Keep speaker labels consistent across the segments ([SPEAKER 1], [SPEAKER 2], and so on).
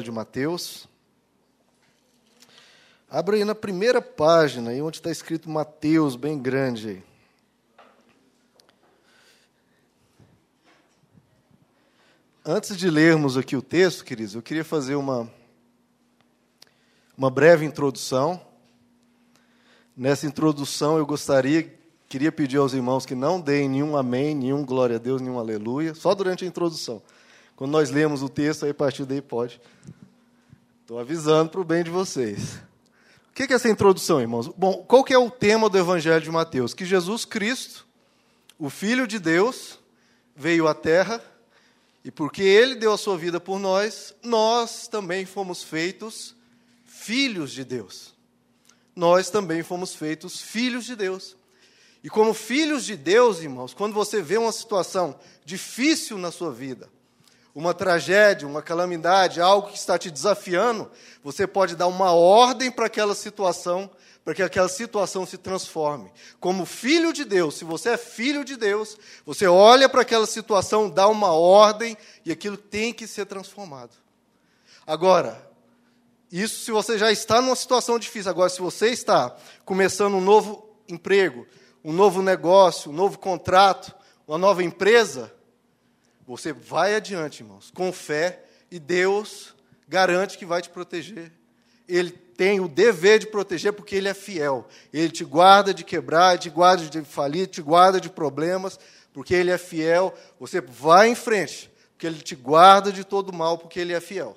[SPEAKER 1] De Mateus. Abra aí na primeira página, aí onde está escrito Mateus, bem grande. Antes de lermos aqui o texto, queridos, eu queria fazer uma, uma breve introdução. Nessa introdução, eu gostaria, queria pedir aos irmãos que não deem nenhum amém, nenhum glória a Deus, nenhum aleluia, só durante a introdução. Quando nós lemos o texto, aí a partir daí pode. Estou avisando para o bem de vocês. O que é essa introdução, irmãos? Bom, qual que é o tema do Evangelho de Mateus? Que Jesus Cristo, o Filho de Deus, veio à Terra e porque Ele deu a sua vida por nós, nós também fomos feitos filhos de Deus. Nós também fomos feitos filhos de Deus. E como filhos de Deus, irmãos, quando você vê uma situação difícil na sua vida, uma tragédia, uma calamidade, algo que está te desafiando, você pode dar uma ordem para aquela situação, para que aquela situação se transforme. Como filho de Deus, se você é filho de Deus, você olha para aquela situação, dá uma ordem e aquilo tem que ser transformado. Agora, isso se você já está numa situação difícil. Agora, se você está começando um novo emprego, um novo negócio, um novo contrato, uma nova empresa, você vai adiante, irmãos, com fé, e Deus garante que vai te proteger. Ele tem o dever de proteger porque ele é fiel. Ele te guarda de quebrar, te guarda de falir, te guarda de problemas, porque ele é fiel. Você vai em frente, porque ele te guarda de todo mal, porque ele é fiel.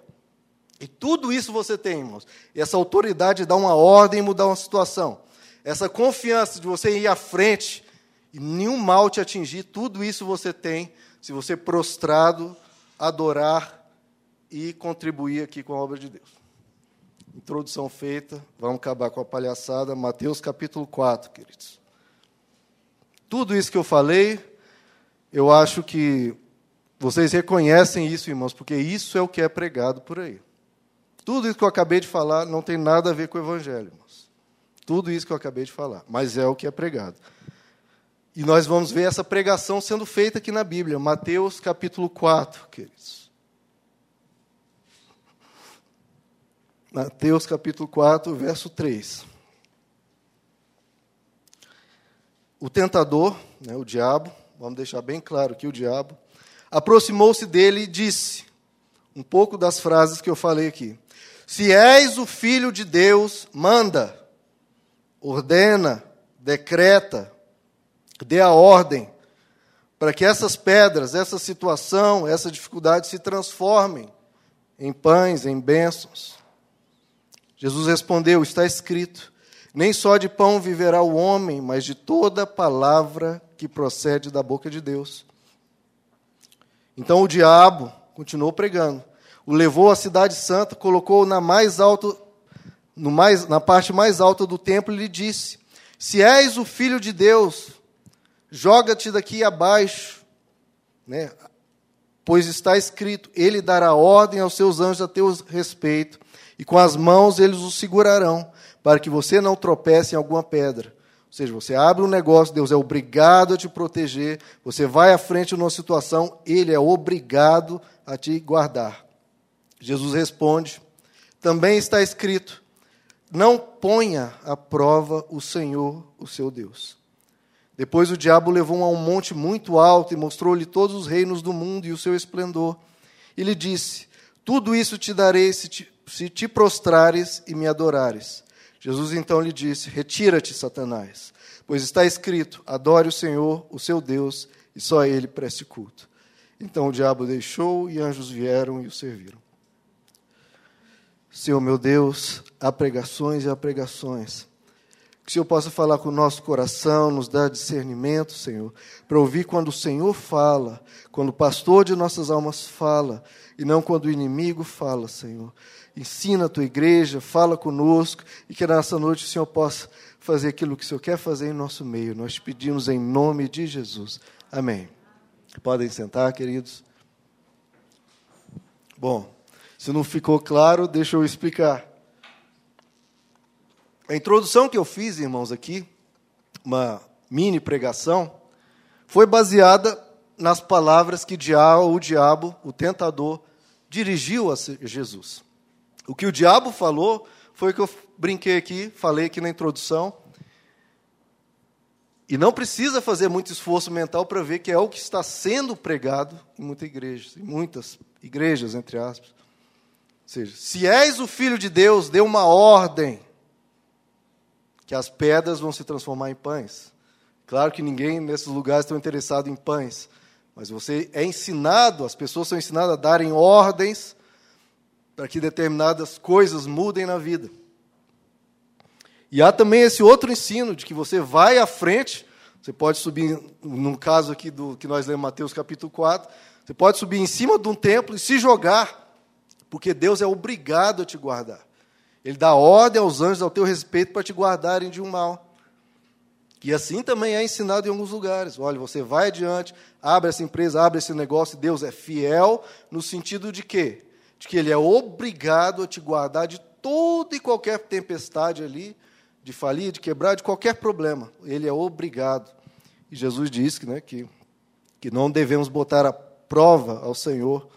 [SPEAKER 1] E tudo isso você tem, irmãos. Essa autoridade de dar uma ordem e mudar uma situação. Essa confiança de você ir à frente e nenhum mal te atingir, tudo isso você tem se você prostrado adorar e contribuir aqui com a obra de Deus. Introdução feita, vamos acabar com a palhaçada. Mateus capítulo 4, queridos. Tudo isso que eu falei, eu acho que vocês reconhecem isso, irmãos, porque isso é o que é pregado por aí. Tudo isso que eu acabei de falar não tem nada a ver com o Evangelho, irmãos. Tudo isso que eu acabei de falar, mas é o que é pregado. E nós vamos ver essa pregação sendo feita aqui na Bíblia, Mateus capítulo 4, queridos. Mateus capítulo 4, verso 3. O tentador, né, o diabo, vamos deixar bem claro aqui o diabo, aproximou-se dele e disse, um pouco das frases que eu falei aqui: Se és o filho de Deus, manda, ordena, decreta, dê a ordem para que essas pedras, essa situação, essa dificuldade se transformem em pães, em bênçãos. Jesus respondeu: Está escrito, nem só de pão viverá o homem, mas de toda palavra que procede da boca de Deus. Então o diabo continuou pregando, o levou à cidade santa, colocou na mais alto, no mais, na parte mais alta do templo e lhe disse: Se és o filho de Deus, joga-te daqui abaixo, né? pois está escrito: Ele dará ordem aos seus anjos a teu respeito, e com as mãos eles o segurarão, para que você não tropece em alguma pedra. Ou seja, você abre um negócio, Deus é obrigado a te proteger, você vai à frente numa situação, Ele é obrigado a te guardar. Jesus responde: também está escrito: não ponha à prova o Senhor, o seu Deus. Depois o diabo levou-o a um monte muito alto e mostrou-lhe todos os reinos do mundo e o seu esplendor. E lhe disse: Tudo isso te darei se te, se te prostrares e me adorares. Jesus então lhe disse: Retira-te, Satanás, pois está escrito: Adore o Senhor, o seu Deus, e só a ele preste culto. Então o diabo deixou e anjos vieram e o serviram. Senhor meu Deus, há pregações e há pregações que o Senhor possa falar com o nosso coração, nos dar discernimento, Senhor, para ouvir quando o Senhor fala, quando o pastor de nossas almas fala, e não quando o inimigo fala, Senhor. Ensina a tua igreja, fala conosco, e que nessa noite o Senhor possa fazer aquilo que o Senhor quer fazer em nosso meio. Nós pedimos em nome de Jesus. Amém. Podem sentar, queridos. Bom, se não ficou claro, deixa eu explicar. A introdução que eu fiz, irmãos, aqui, uma mini pregação, foi baseada nas palavras que o diabo, o tentador, dirigiu a Jesus. O que o diabo falou foi o que eu brinquei aqui, falei aqui na introdução. E não precisa fazer muito esforço mental para ver que é o que está sendo pregado em muitas igrejas, em muitas igrejas, entre aspas. Ou seja, se és o filho de Deus, dê uma ordem que as pedras vão se transformar em pães. Claro que ninguém nesses lugares está interessado em pães, mas você é ensinado, as pessoas são ensinadas a darem ordens para que determinadas coisas mudem na vida. E há também esse outro ensino de que você vai à frente, você pode subir, no caso aqui do que nós lemos Mateus capítulo 4, você pode subir em cima de um templo e se jogar, porque Deus é obrigado a te guardar. Ele dá ordem aos anjos ao teu respeito para te guardarem de um mal. E assim também é ensinado em alguns lugares. Olha, você vai adiante, abre essa empresa, abre esse negócio, Deus é fiel no sentido de quê? De que ele é obrigado a te guardar de toda e qualquer tempestade ali, de falir, de quebrar, de qualquer problema. Ele é obrigado. E Jesus disse que, né, que, que não devemos botar a prova ao Senhor.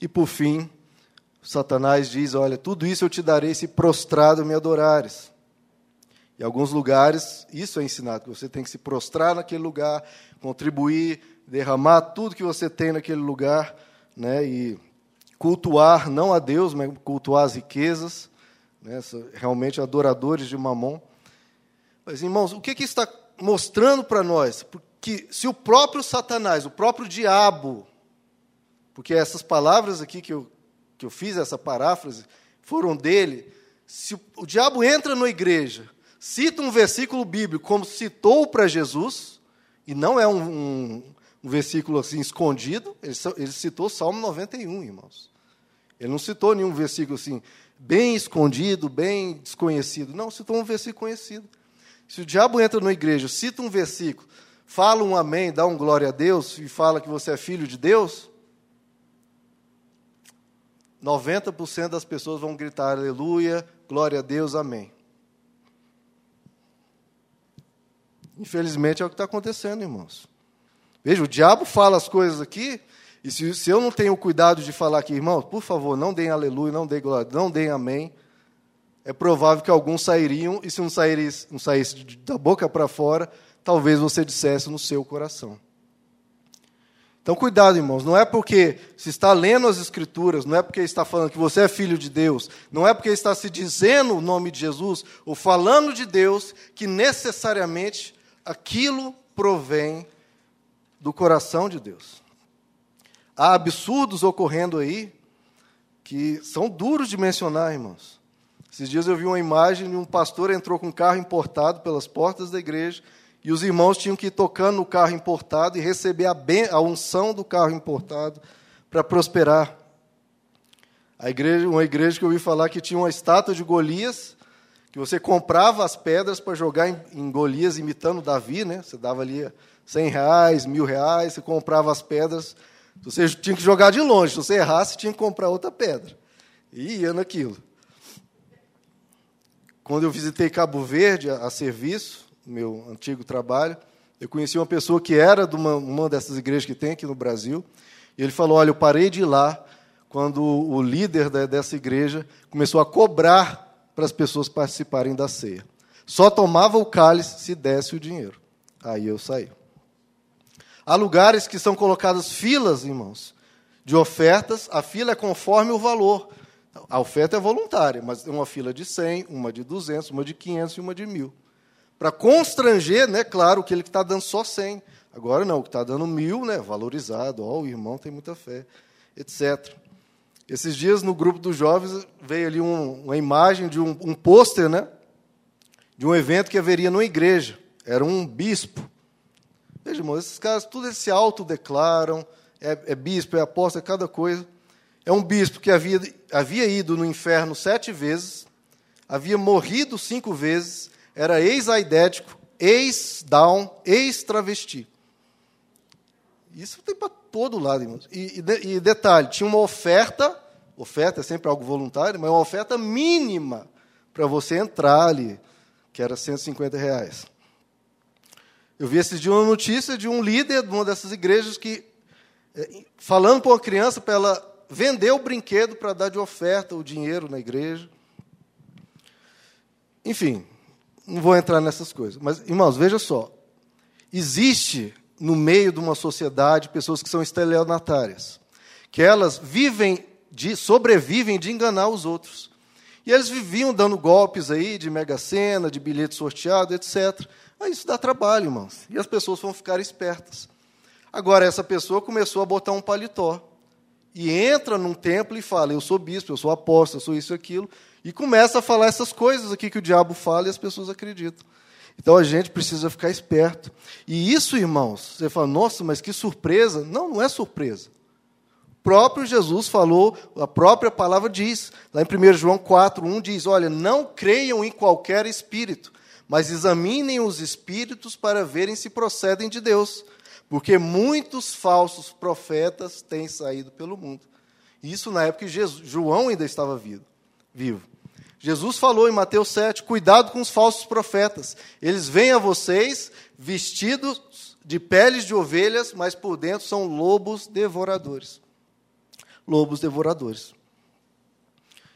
[SPEAKER 1] E por fim, Satanás diz: Olha, tudo isso eu te darei se prostrado me adorares. Em alguns lugares, isso é ensinado, que você tem que se prostrar naquele lugar, contribuir, derramar tudo que você tem naquele lugar, né, e cultuar não a Deus, mas cultuar as riquezas, né, realmente adoradores de mamon. Mas, irmãos, o que, que está mostrando para nós? Porque se o próprio Satanás, o próprio diabo, porque essas palavras aqui que eu que eu fiz essa paráfrase, foram dele. Se o diabo entra na igreja, cita um versículo bíblico como citou para Jesus, e não é um, um, um versículo assim escondido, ele, ele citou Salmo 91, irmãos. Ele não citou nenhum versículo assim, bem escondido, bem desconhecido. Não, citou um versículo conhecido. Se o diabo entra na igreja, cita um versículo, fala um amém, dá um glória a Deus e fala que você é filho de Deus, 90% das pessoas vão gritar aleluia, glória a Deus, amém. Infelizmente é o que está acontecendo, irmãos. Veja, o diabo fala as coisas aqui, e se, se eu não tenho cuidado de falar aqui, irmãos, por favor, não deem aleluia, não deem glória, não deem amém, é provável que alguns sairiam, e se não saísse, não saísse da boca para fora, talvez você dissesse no seu coração. Então, cuidado, irmãos, não é porque se está lendo as Escrituras, não é porque está falando que você é filho de Deus, não é porque está se dizendo o nome de Jesus, ou falando de Deus, que necessariamente aquilo provém do coração de Deus. Há absurdos ocorrendo aí que são duros de mencionar, irmãos. Esses dias eu vi uma imagem de um pastor entrou com um carro importado pelas portas da igreja e os irmãos tinham que ir tocando no carro importado e receber a, ben, a unção do carro importado para prosperar. A igreja, uma igreja que eu ouvi falar que tinha uma estátua de Golias, que você comprava as pedras para jogar em, em, Golias, imitando Davi, né? Você dava ali 100 reais, mil reais, você comprava as pedras. Você tinha que jogar de longe. Se você errasse, tinha que comprar outra pedra. E ia naquilo. Quando eu visitei Cabo Verde a, a serviço, meu antigo trabalho, eu conheci uma pessoa que era de uma, uma dessas igrejas que tem aqui no Brasil, e ele falou: Olha, eu parei de ir lá quando o líder da, dessa igreja começou a cobrar para as pessoas participarem da ceia. Só tomava o cálice se desse o dinheiro. Aí eu saí. Há lugares que são colocadas filas, irmãos, de ofertas, a fila é conforme o valor. A oferta é voluntária, mas tem uma fila de 100, uma de 200, uma de 500 e uma de 1000 para constranger, né, claro, que ele está dando só 100. Agora não, o que está dando mil, né, valorizado, ó, o irmão tem muita fé, etc. Esses dias, no grupo dos jovens, veio ali um, uma imagem de um, um pôster, né, de um evento que haveria numa igreja. Era um bispo. Veja, irmão, esses caras, tudo eles se autodeclaram, é, é bispo, é apóstolo, é cada coisa. É um bispo que havia, havia ido no inferno sete vezes, havia morrido cinco vezes, era ex-aidético, ex-down, ex-travesti. Isso tem para todo lado, irmãos. E, e, e, detalhe, tinha uma oferta, oferta é sempre algo voluntário, mas uma oferta mínima para você entrar ali, que era 150 reais. Eu vi esses dias uma notícia de um líder de uma dessas igrejas que, é, falando para uma criança para ela vender o brinquedo para dar de oferta o dinheiro na igreja. Enfim, não vou entrar nessas coisas. Mas, irmãos, veja só. Existe no meio de uma sociedade pessoas que são estelionatárias, que elas vivem de sobrevivem de enganar os outros. E eles viviam dando golpes aí de mega sena, de bilhete sorteado, etc. Aí isso dá trabalho, irmãos. E as pessoas vão ficar espertas. Agora, essa pessoa começou a botar um paletó. E entra num templo e fala: Eu sou bispo, eu sou apóstolo, eu sou isso e aquilo. E começa a falar essas coisas aqui que o diabo fala e as pessoas acreditam. Então a gente precisa ficar esperto. E isso, irmãos, você fala, nossa, mas que surpresa. Não, não é surpresa. O próprio Jesus falou, a própria palavra diz, lá em 1 João 4, 1 diz: Olha, não creiam em qualquer espírito, mas examinem os espíritos para verem se procedem de Deus porque muitos falsos profetas têm saído pelo mundo. Isso na época que Jesus, João ainda estava vivo, vivo. Jesus falou em Mateus 7: cuidado com os falsos profetas. Eles vêm a vocês vestidos de peles de ovelhas, mas por dentro são lobos devoradores. Lobos devoradores.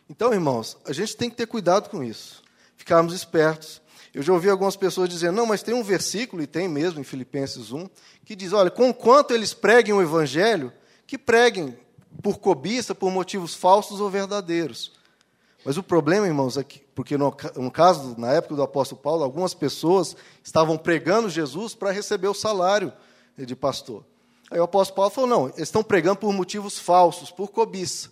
[SPEAKER 1] Então, irmãos, a gente tem que ter cuidado com isso, ficarmos espertos. Eu já ouvi algumas pessoas dizendo, não, mas tem um versículo, e tem mesmo em Filipenses 1, que diz: olha, conquanto eles preguem o evangelho, que preguem por cobiça, por motivos falsos ou verdadeiros. Mas o problema, irmãos, é que, porque no, no caso, na época do apóstolo Paulo, algumas pessoas estavam pregando Jesus para receber o salário de pastor. Aí o apóstolo Paulo falou: não, eles estão pregando por motivos falsos, por cobiça.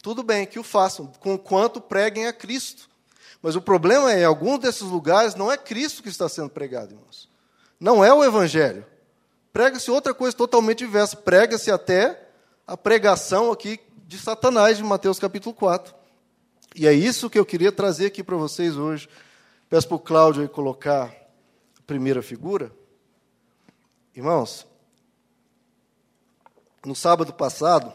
[SPEAKER 1] Tudo bem, que o façam, conquanto preguem a Cristo. Mas o problema é, em alguns desses lugares, não é Cristo que está sendo pregado, irmãos. Não é o Evangelho. Prega-se outra coisa totalmente diversa. Prega-se até a pregação aqui de Satanás, de Mateus capítulo 4. E é isso que eu queria trazer aqui para vocês hoje. Peço para o Cláudio aí colocar a primeira figura. Irmãos, no sábado passado,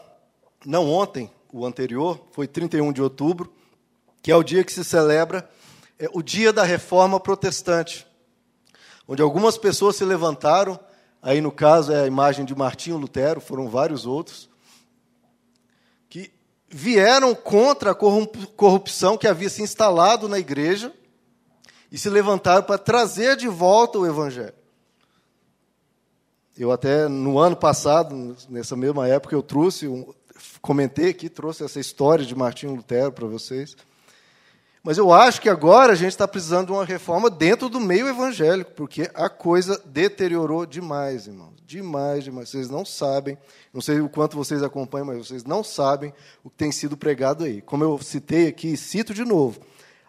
[SPEAKER 1] não ontem, o anterior, foi 31 de outubro, que é o dia que se celebra é, o dia da reforma protestante, onde algumas pessoas se levantaram, aí no caso é a imagem de Martinho Lutero, foram vários outros, que vieram contra a corrupção que havia se instalado na igreja e se levantaram para trazer de volta o evangelho. Eu até no ano passado, nessa mesma época, eu trouxe, um, comentei aqui, trouxe essa história de Martinho Lutero para vocês. Mas eu acho que agora a gente está precisando de uma reforma dentro do meio evangélico, porque a coisa deteriorou demais, irmãos. Demais, demais. Vocês não sabem, não sei o quanto vocês acompanham, mas vocês não sabem o que tem sido pregado aí. Como eu citei aqui, cito de novo.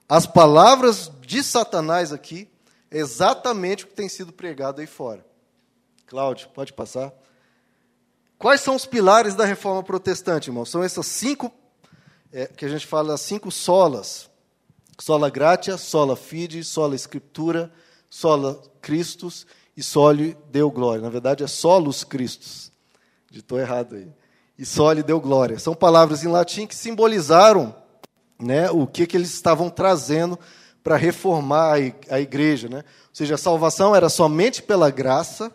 [SPEAKER 1] As palavras de Satanás aqui é exatamente o que tem sido pregado aí fora. Cláudio, pode passar. Quais são os pilares da reforma protestante, irmãos? São essas cinco, é, que a gente fala, cinco solas Sola gratia, sola fide, sola scriptura, sola Christus e soli deu glória. Na verdade é solus Christus. Ditou errado aí. E soli deu glória. São palavras em latim que simbolizaram né, o que, que eles estavam trazendo para reformar a igreja. Né? Ou seja, a salvação era somente pela graça,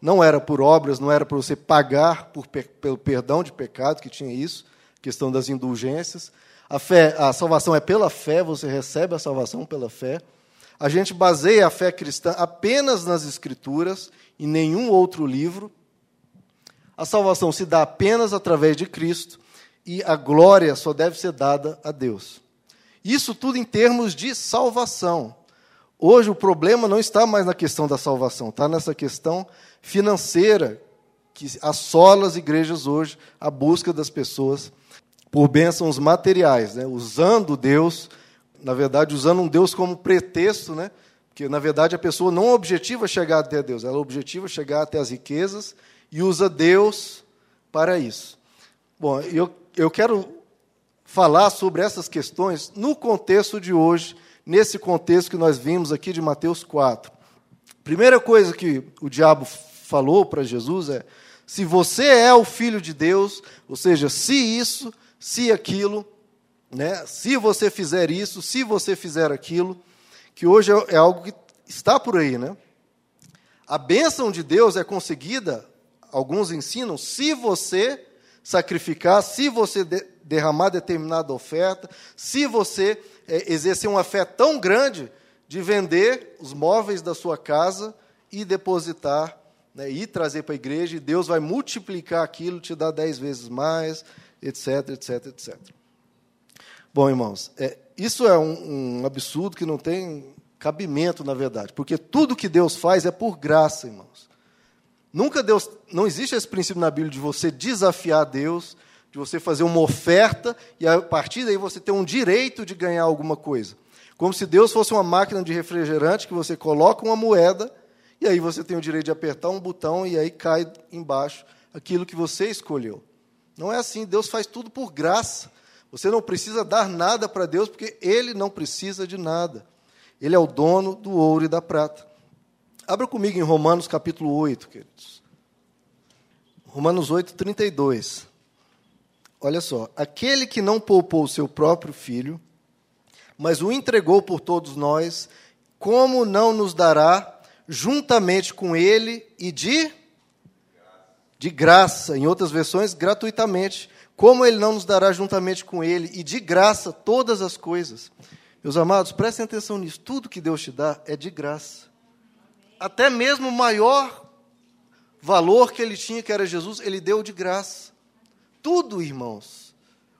[SPEAKER 1] não era por obras, não era para você pagar por, pelo perdão de pecado, que tinha isso, questão das indulgências, a, fé, a salvação é pela fé, você recebe a salvação pela fé. A gente baseia a fé cristã apenas nas Escrituras, em nenhum outro livro. A salvação se dá apenas através de Cristo e a glória só deve ser dada a Deus. Isso tudo em termos de salvação. Hoje o problema não está mais na questão da salvação, está nessa questão financeira que assola as igrejas hoje, a busca das pessoas por bênçãos materiais, né? usando Deus, na verdade, usando um Deus como pretexto, né? porque, na verdade, a pessoa não objetiva chegar até Deus, ela objetiva chegar até as riquezas e usa Deus para isso. Bom, eu, eu quero falar sobre essas questões no contexto de hoje, nesse contexto que nós vimos aqui de Mateus 4. Primeira coisa que o diabo falou para Jesus é: se você é o filho de Deus, ou seja, se isso, se aquilo, né? se você fizer isso, se você fizer aquilo, que hoje é, é algo que está por aí. Né? A bênção de Deus é conseguida, alguns ensinam, se você sacrificar, se você de, derramar determinada oferta, se você é, exercer uma fé tão grande de vender os móveis da sua casa e depositar, né, e trazer para a igreja, e Deus vai multiplicar aquilo, te dar dez vezes mais, etc, etc, etc. Bom, irmãos, é, isso é um, um absurdo que não tem cabimento, na verdade, porque tudo que Deus faz é por graça, irmãos. Nunca Deus, não existe esse princípio na Bíblia de você desafiar Deus, de você fazer uma oferta e a partir daí você ter um direito de ganhar alguma coisa. Como se Deus fosse uma máquina de refrigerante que você coloca uma moeda e aí você tem o direito de apertar um botão e aí cai embaixo aquilo que você escolheu. Não é assim, Deus faz tudo por graça. Você não precisa dar nada para Deus porque ele não precisa de nada. Ele é o dono do ouro e da prata. Abra comigo em Romanos capítulo 8, queridos. Romanos 8, 32. Olha só. Aquele que não poupou o seu próprio filho, mas o entregou por todos nós, como não nos dará juntamente com ele e de de graça, em outras versões, gratuitamente. Como ele não nos dará juntamente com ele e de graça todas as coisas? Meus amados, prestem atenção nisso. Tudo que Deus te dá é de graça até mesmo o maior valor que ele tinha, que era Jesus, ele deu de graça. Tudo, irmãos.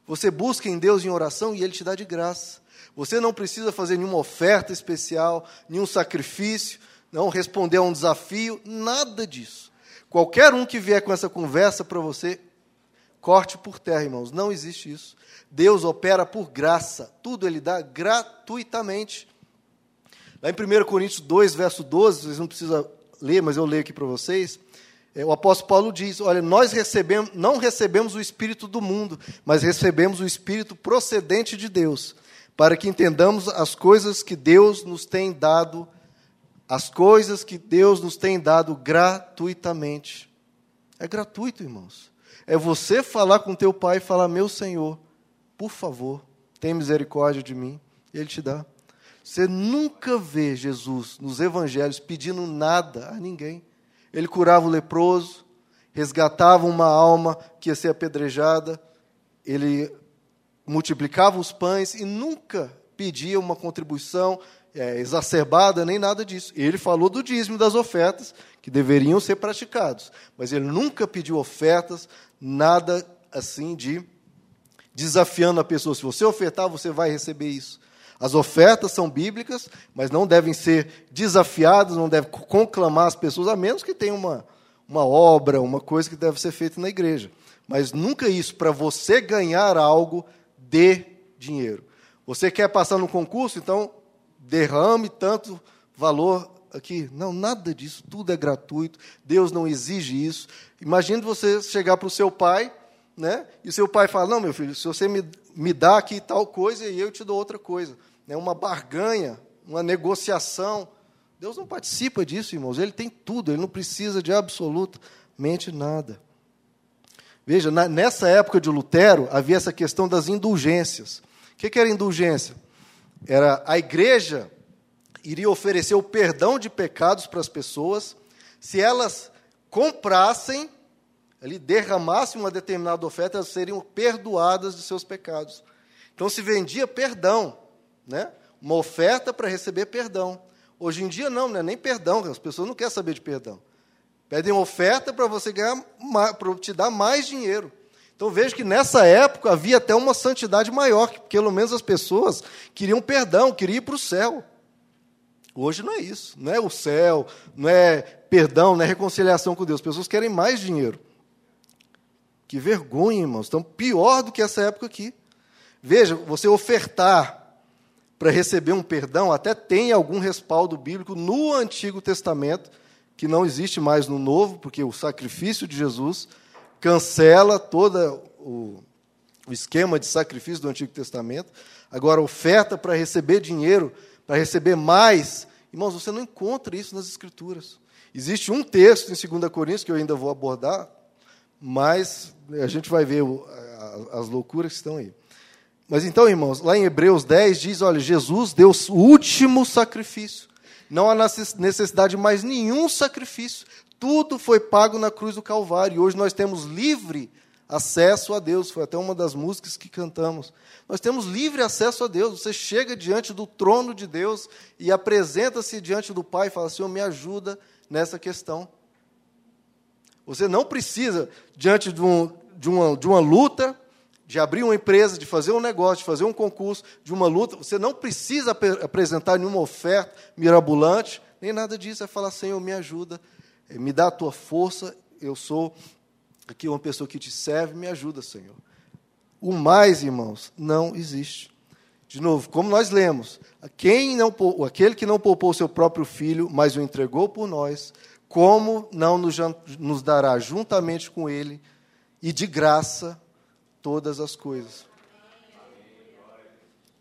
[SPEAKER 1] Você busca em Deus em oração e ele te dá de graça. Você não precisa fazer nenhuma oferta especial, nenhum sacrifício, não responder a um desafio, nada disso. Qualquer um que vier com essa conversa para você, corte por terra, irmãos. Não existe isso. Deus opera por graça. Tudo ele dá gratuitamente. Lá em 1 Coríntios 2, verso 12, vocês não precisam ler, mas eu leio aqui para vocês. É, o apóstolo Paulo diz: Olha, nós recebemos, não recebemos o Espírito do mundo, mas recebemos o Espírito procedente de Deus, para que entendamos as coisas que Deus nos tem dado, as coisas que Deus nos tem dado gratuitamente. É gratuito, irmãos. É você falar com teu pai e falar: Meu Senhor, por favor, tem misericórdia de mim. E ele te dá. Você nunca vê Jesus nos evangelhos pedindo nada a ninguém. Ele curava o leproso, resgatava uma alma que ia ser apedrejada, ele multiplicava os pães e nunca pedia uma contribuição é, exacerbada, nem nada disso. Ele falou do dízimo das ofertas, que deveriam ser praticados, mas ele nunca pediu ofertas, nada assim de desafiando a pessoa. Se você ofertar, você vai receber isso. As ofertas são bíblicas, mas não devem ser desafiadas, não devem conclamar as pessoas, a menos que tenha uma, uma obra, uma coisa que deve ser feita na igreja. Mas nunca isso, para você ganhar algo, dê dinheiro. Você quer passar no concurso, então derrame tanto valor aqui. Não, nada disso, tudo é gratuito, Deus não exige isso. Imagine você chegar para o seu pai, né? E seu pai fala: Não, meu filho, se você me, me dá aqui tal coisa, e eu te dou outra coisa né, uma barganha, uma negociação. Deus não participa disso, irmãos. Ele tem tudo, ele não precisa de absolutamente nada. Veja, na, nessa época de Lutero, havia essa questão das indulgências. O que, que era indulgência? Era a igreja iria oferecer o perdão de pecados para as pessoas se elas comprassem, ali, derramassem uma determinada oferta, elas seriam perdoadas de seus pecados. Então se vendia perdão né? uma oferta para receber perdão. Hoje em dia, não, não é nem perdão, as pessoas não querem saber de perdão. Pedem oferta para você ganhar, para te dar mais dinheiro. Então vejo que nessa época havia até uma santidade maior, que pelo menos as pessoas queriam perdão, queriam ir para o céu. Hoje não é isso, não é o céu, não é perdão, não é reconciliação com Deus. As pessoas querem mais dinheiro. Que vergonha, irmãos. Estão pior do que essa época aqui. Veja, você ofertar para receber um perdão, até tem algum respaldo bíblico no Antigo Testamento, que não existe mais no Novo, porque o sacrifício de Jesus cancela todo o, o esquema de sacrifício do Antigo Testamento. Agora, oferta para receber dinheiro, para receber mais, irmãos, você não encontra isso nas Escrituras. Existe um texto em 2 Coríntios que eu ainda vou abordar, mas a gente vai ver as loucuras que estão aí. Mas então, irmãos, lá em Hebreus 10 diz: olha, Jesus deu o último sacrifício. Não há necessidade de mais nenhum sacrifício. Tudo foi pago na cruz do Calvário. E hoje nós temos livre acesso a Deus. Foi até uma das músicas que cantamos. Nós temos livre acesso a Deus. Você chega diante do trono de Deus e apresenta-se diante do Pai e fala: Senhor, me ajuda nessa questão. Você não precisa, diante de, um, de, uma, de uma luta, de abrir uma empresa, de fazer um negócio, de fazer um concurso, de uma luta, você não precisa ap apresentar nenhuma oferta mirabolante, nem nada disso. É falar: Senhor, me ajuda, me dá a tua força. Eu sou aqui uma pessoa que te serve, me ajuda, Senhor. O mais, irmãos, não existe. De novo, como nós lemos, quem não, aquele que não poupou seu próprio filho, mas o entregou por nós, como não nos, nos dará juntamente com ele e de graça todas as coisas?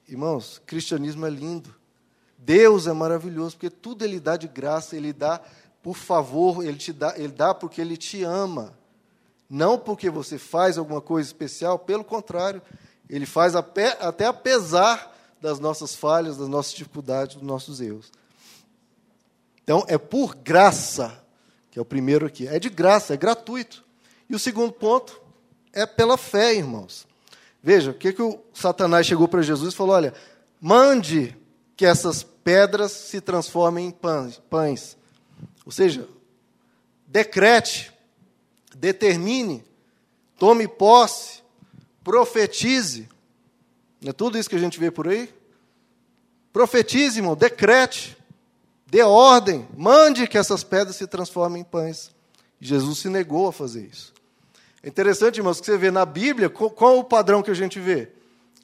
[SPEAKER 1] Irmãos, cristianismo é lindo. Deus é maravilhoso, porque tudo ele dá de graça, ele dá por favor, ele te dá, ele dá porque ele te ama. Não porque você faz alguma coisa especial, pelo contrário, ele faz até apesar das nossas falhas, das nossas dificuldades, dos nossos erros. Então, é por graça, que é o primeiro aqui. É de graça, é gratuito. E o segundo ponto é pela fé, irmãos. Veja, o que, que o Satanás chegou para Jesus e falou: olha, mande que essas pedras se transformem em pães. Ou seja, decrete determine, tome posse, profetize. Não é tudo isso que a gente vê por aí? Profetize, irmão, decrete, dê ordem, mande que essas pedras se transformem em pães. Jesus se negou a fazer isso. É interessante, irmãos, que você vê na Bíblia, qual o padrão que a gente vê?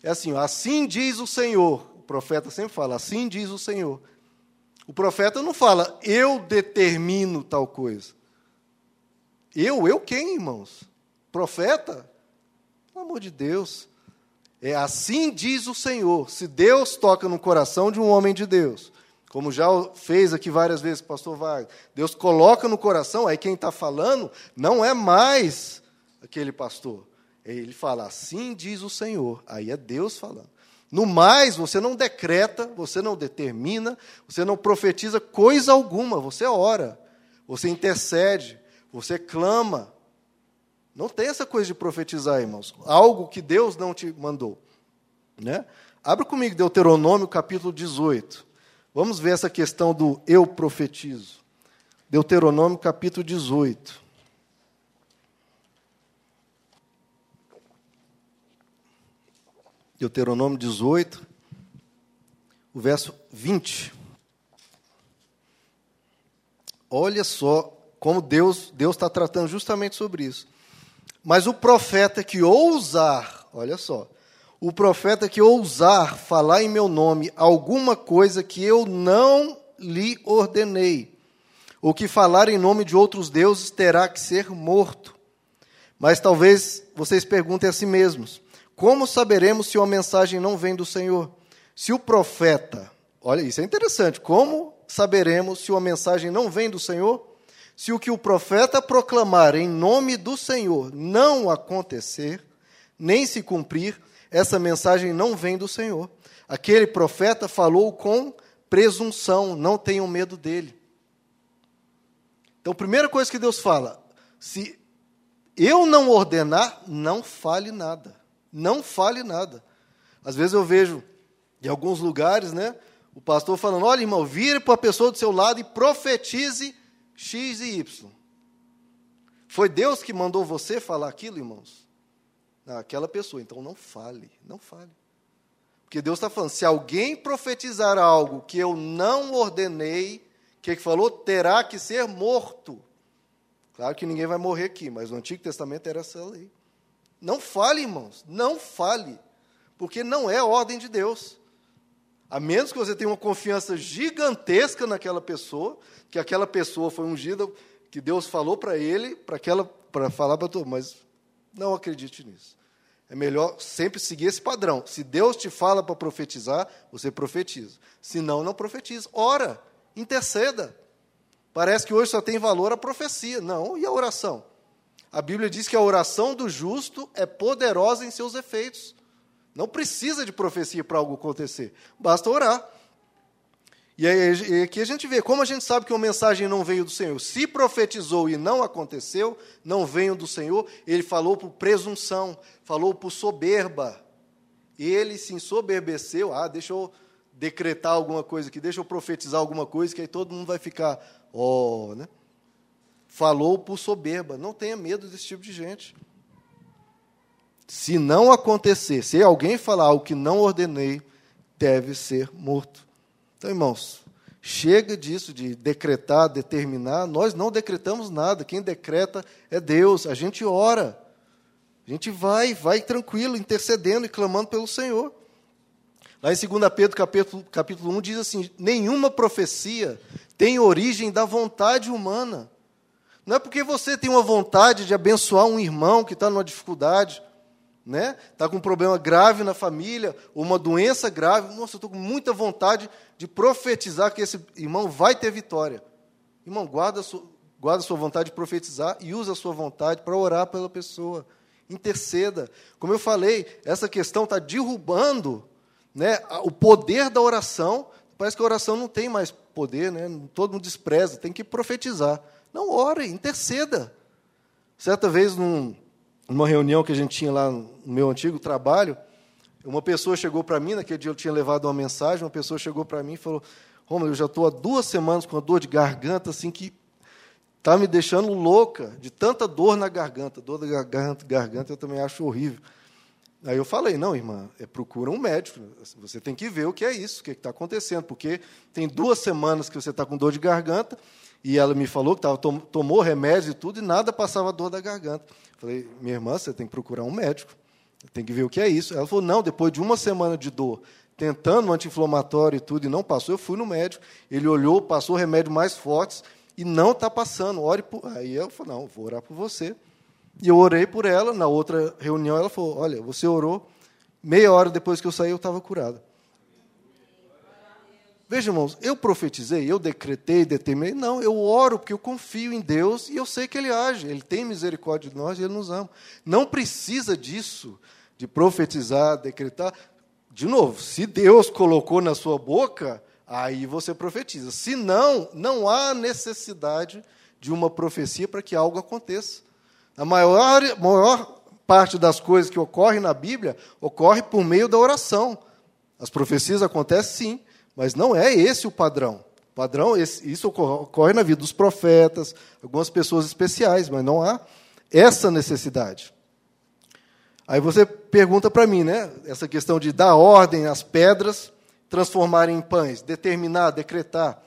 [SPEAKER 1] É assim, assim diz o Senhor. O profeta sempre fala, assim diz o Senhor. O profeta não fala, eu determino tal coisa. Eu, eu quem, irmãos? Profeta? Pelo amor de Deus. É assim diz o Senhor. Se Deus toca no coração de um homem de Deus, como já fez aqui várias vezes pastor Wagner, Deus coloca no coração, aí quem está falando não é mais aquele pastor. Ele fala, assim diz o Senhor. Aí é Deus falando. No mais, você não decreta, você não determina, você não profetiza coisa alguma, você ora, você intercede, você clama. Não tem essa coisa de profetizar, irmãos. Algo que Deus não te mandou. Né? Abra comigo Deuteronômio capítulo 18. Vamos ver essa questão do eu profetizo. Deuteronômio capítulo 18. Deuteronômio 18, o verso 20. Olha só como Deus Deus está tratando justamente sobre isso. Mas o profeta que ousar, olha só, o profeta que ousar falar em meu nome alguma coisa que eu não lhe ordenei, ou que falar em nome de outros deuses terá que ser morto. Mas talvez vocês perguntem a si mesmos: como saberemos se uma mensagem não vem do Senhor? Se o profeta, olha, isso é interessante, como saberemos se uma mensagem não vem do Senhor? Se o que o profeta proclamar em nome do Senhor não acontecer, nem se cumprir, essa mensagem não vem do Senhor. Aquele profeta falou com presunção, não tenham medo dele. Então, a primeira coisa que Deus fala, se eu não ordenar, não fale nada. Não fale nada. Às vezes eu vejo em alguns lugares, né, o pastor falando: olha, irmão, vire para a pessoa do seu lado e profetize X e Y. Foi Deus que mandou você falar aquilo, irmãos? Aquela pessoa. Então não fale, não fale. Porque Deus está falando: se alguém profetizar algo que eu não ordenei, o que, que falou? Terá que ser morto. Claro que ninguém vai morrer aqui, mas no Antigo Testamento era essa lei. Não fale, irmãos, não fale, porque não é ordem de Deus. A menos que você tenha uma confiança gigantesca naquela pessoa, que aquela pessoa foi ungida, que Deus falou para ele, para aquela para falar para todo, mas não acredite nisso. É melhor sempre seguir esse padrão. Se Deus te fala para profetizar, você profetiza. Se não, não profetiza. Ora, interceda. Parece que hoje só tem valor a profecia. Não, e a oração? A Bíblia diz que a oração do justo é poderosa em seus efeitos. Não precisa de profecia para algo acontecer, basta orar. E, aí, aqui a gente vê como a gente sabe que uma mensagem não veio do Senhor. Se profetizou e não aconteceu, não veio do Senhor, ele falou por presunção, falou por soberba. Ele se ensoberbeceu, ah, deixa eu decretar alguma coisa aqui, deixa eu profetizar alguma coisa, que aí todo mundo vai ficar, ó, oh, né? Falou por soberba. Não tenha medo desse tipo de gente. Se não acontecer, se alguém falar algo que não ordenei, deve ser morto. Então, irmãos, chega disso de decretar, determinar. Nós não decretamos nada. Quem decreta é Deus. A gente ora. A gente vai, vai tranquilo, intercedendo e clamando pelo Senhor. Lá em 2 Pedro, capítulo, capítulo 1, diz assim: nenhuma profecia tem origem da vontade humana. Não é porque você tem uma vontade de abençoar um irmão que está numa dificuldade, né? Está com um problema grave na família, ou uma doença grave. Nossa, eu estou com muita vontade de profetizar que esse irmão vai ter vitória. Irmão, guarda a sua, guarda a sua vontade de profetizar e usa a sua vontade para orar pela pessoa. Interceda. Como eu falei, essa questão está derrubando né, o poder da oração. Parece que a oração não tem mais poder, né? todo mundo despreza, tem que profetizar. Não, ore, interceda. Certa vez, num, numa reunião que a gente tinha lá no meu antigo trabalho, uma pessoa chegou para mim, naquele dia eu tinha levado uma mensagem, uma pessoa chegou para mim e falou, Romulo, eu já estou há duas semanas com uma dor de garganta, assim, que está me deixando louca, de tanta dor na garganta. Dor da garganta, garganta eu também acho horrível. Aí eu falei, não, irmã, é, procura um médico. Você tem que ver o que é isso, o que é está acontecendo, porque tem duas semanas que você está com dor de garganta, e ela me falou que tava, tomou remédio e tudo, e nada passava dor da garganta. Falei, minha irmã, você tem que procurar um médico. Tem que ver o que é isso. Ela falou, não, depois de uma semana de dor, tentando um anti-inflamatório e tudo, e não passou, eu fui no médico. Ele olhou, passou remédio mais fortes, e não está passando. Ore por... Aí eu falei, não, vou orar por você. E eu orei por ela. Na outra reunião, ela falou, olha, você orou, meia hora depois que eu saí, eu estava curada. Veja, irmãos, eu profetizei, eu decretei, determinei. Não, eu oro porque eu confio em Deus e eu sei que Ele age. Ele tem misericórdia de nós e Ele nos ama. Não precisa disso, de profetizar, decretar. De novo, se Deus colocou na sua boca, aí você profetiza. Se não, não há necessidade de uma profecia para que algo aconteça. A maior, maior parte das coisas que ocorrem na Bíblia ocorre por meio da oração. As profecias acontecem sim, mas não é esse o padrão. O padrão, isso ocorre na vida dos profetas, algumas pessoas especiais, mas não há essa necessidade. Aí você pergunta para mim, né? Essa questão de dar ordem às pedras, transformarem em pães, determinar, decretar.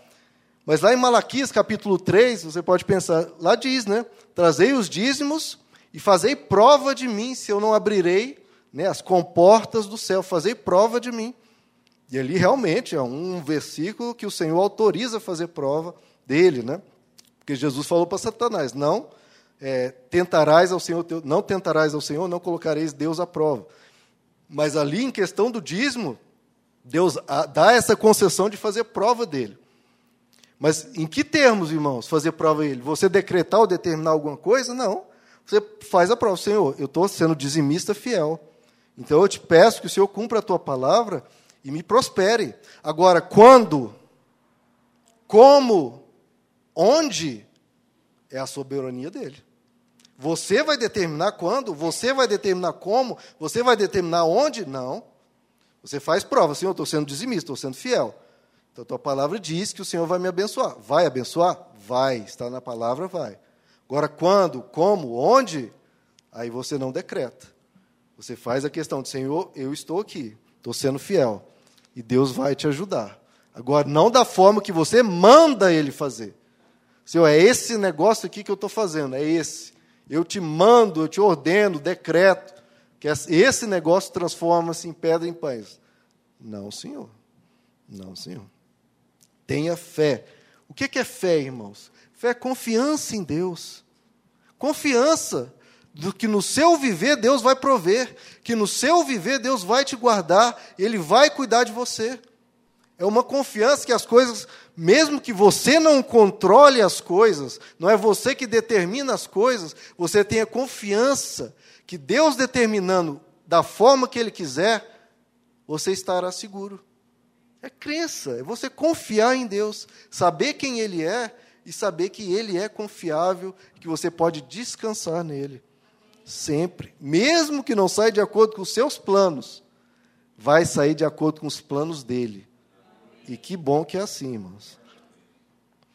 [SPEAKER 1] Mas lá em Malaquias capítulo 3, você pode pensar, lá diz, né? Trazei os dízimos e fazei prova de mim, se eu não abrirei né, as comportas do céu, fazei prova de mim. E ali realmente é um versículo que o Senhor autoriza fazer prova dele, né? Porque Jesus falou para Satanás: não é, tentarás ao Senhor, não tentarás ao Senhor, não colocareis Deus à prova. Mas ali, em questão do dízimo, Deus dá essa concessão de fazer prova dele. Mas em que termos, irmãos, fazer prova dele? Você decretar ou determinar alguma coisa? Não. Você faz a prova. Senhor, eu estou sendo dizimista fiel. Então eu te peço que o Senhor cumpra a tua palavra e me prospere. Agora, quando, como, onde, é a soberania dele. Você vai determinar quando, você vai determinar como, você vai determinar onde? Não. Você faz prova, Senhor, estou sendo dizimista, estou sendo fiel. Então, a tua palavra diz que o Senhor vai me abençoar. Vai abençoar? Vai. Está na palavra, vai. Agora, quando, como, onde? Aí você não decreta. Você faz a questão de, Senhor, eu estou aqui, estou sendo fiel. E Deus vai te ajudar. Agora, não da forma que você manda ele fazer. Senhor, é esse negócio aqui que eu estou fazendo, é esse. Eu te mando, eu te ordeno, decreto, que esse negócio transforma-se em pedra em pães. Não, Senhor. Não, Senhor. Tenha fé. O que é fé, irmãos? Fé é confiança em Deus. Confiança do que no seu viver Deus vai prover, que no seu viver Deus vai te guardar, Ele vai cuidar de você. É uma confiança que as coisas, mesmo que você não controle as coisas, não é você que determina as coisas, você tenha confiança que Deus determinando da forma que Ele quiser, você estará seguro. É crença, é você confiar em Deus, saber quem Ele é e saber que Ele é confiável, que você pode descansar nele. Sempre. Mesmo que não saia de acordo com os seus planos, vai sair de acordo com os planos dele. E que bom que é assim, irmãos.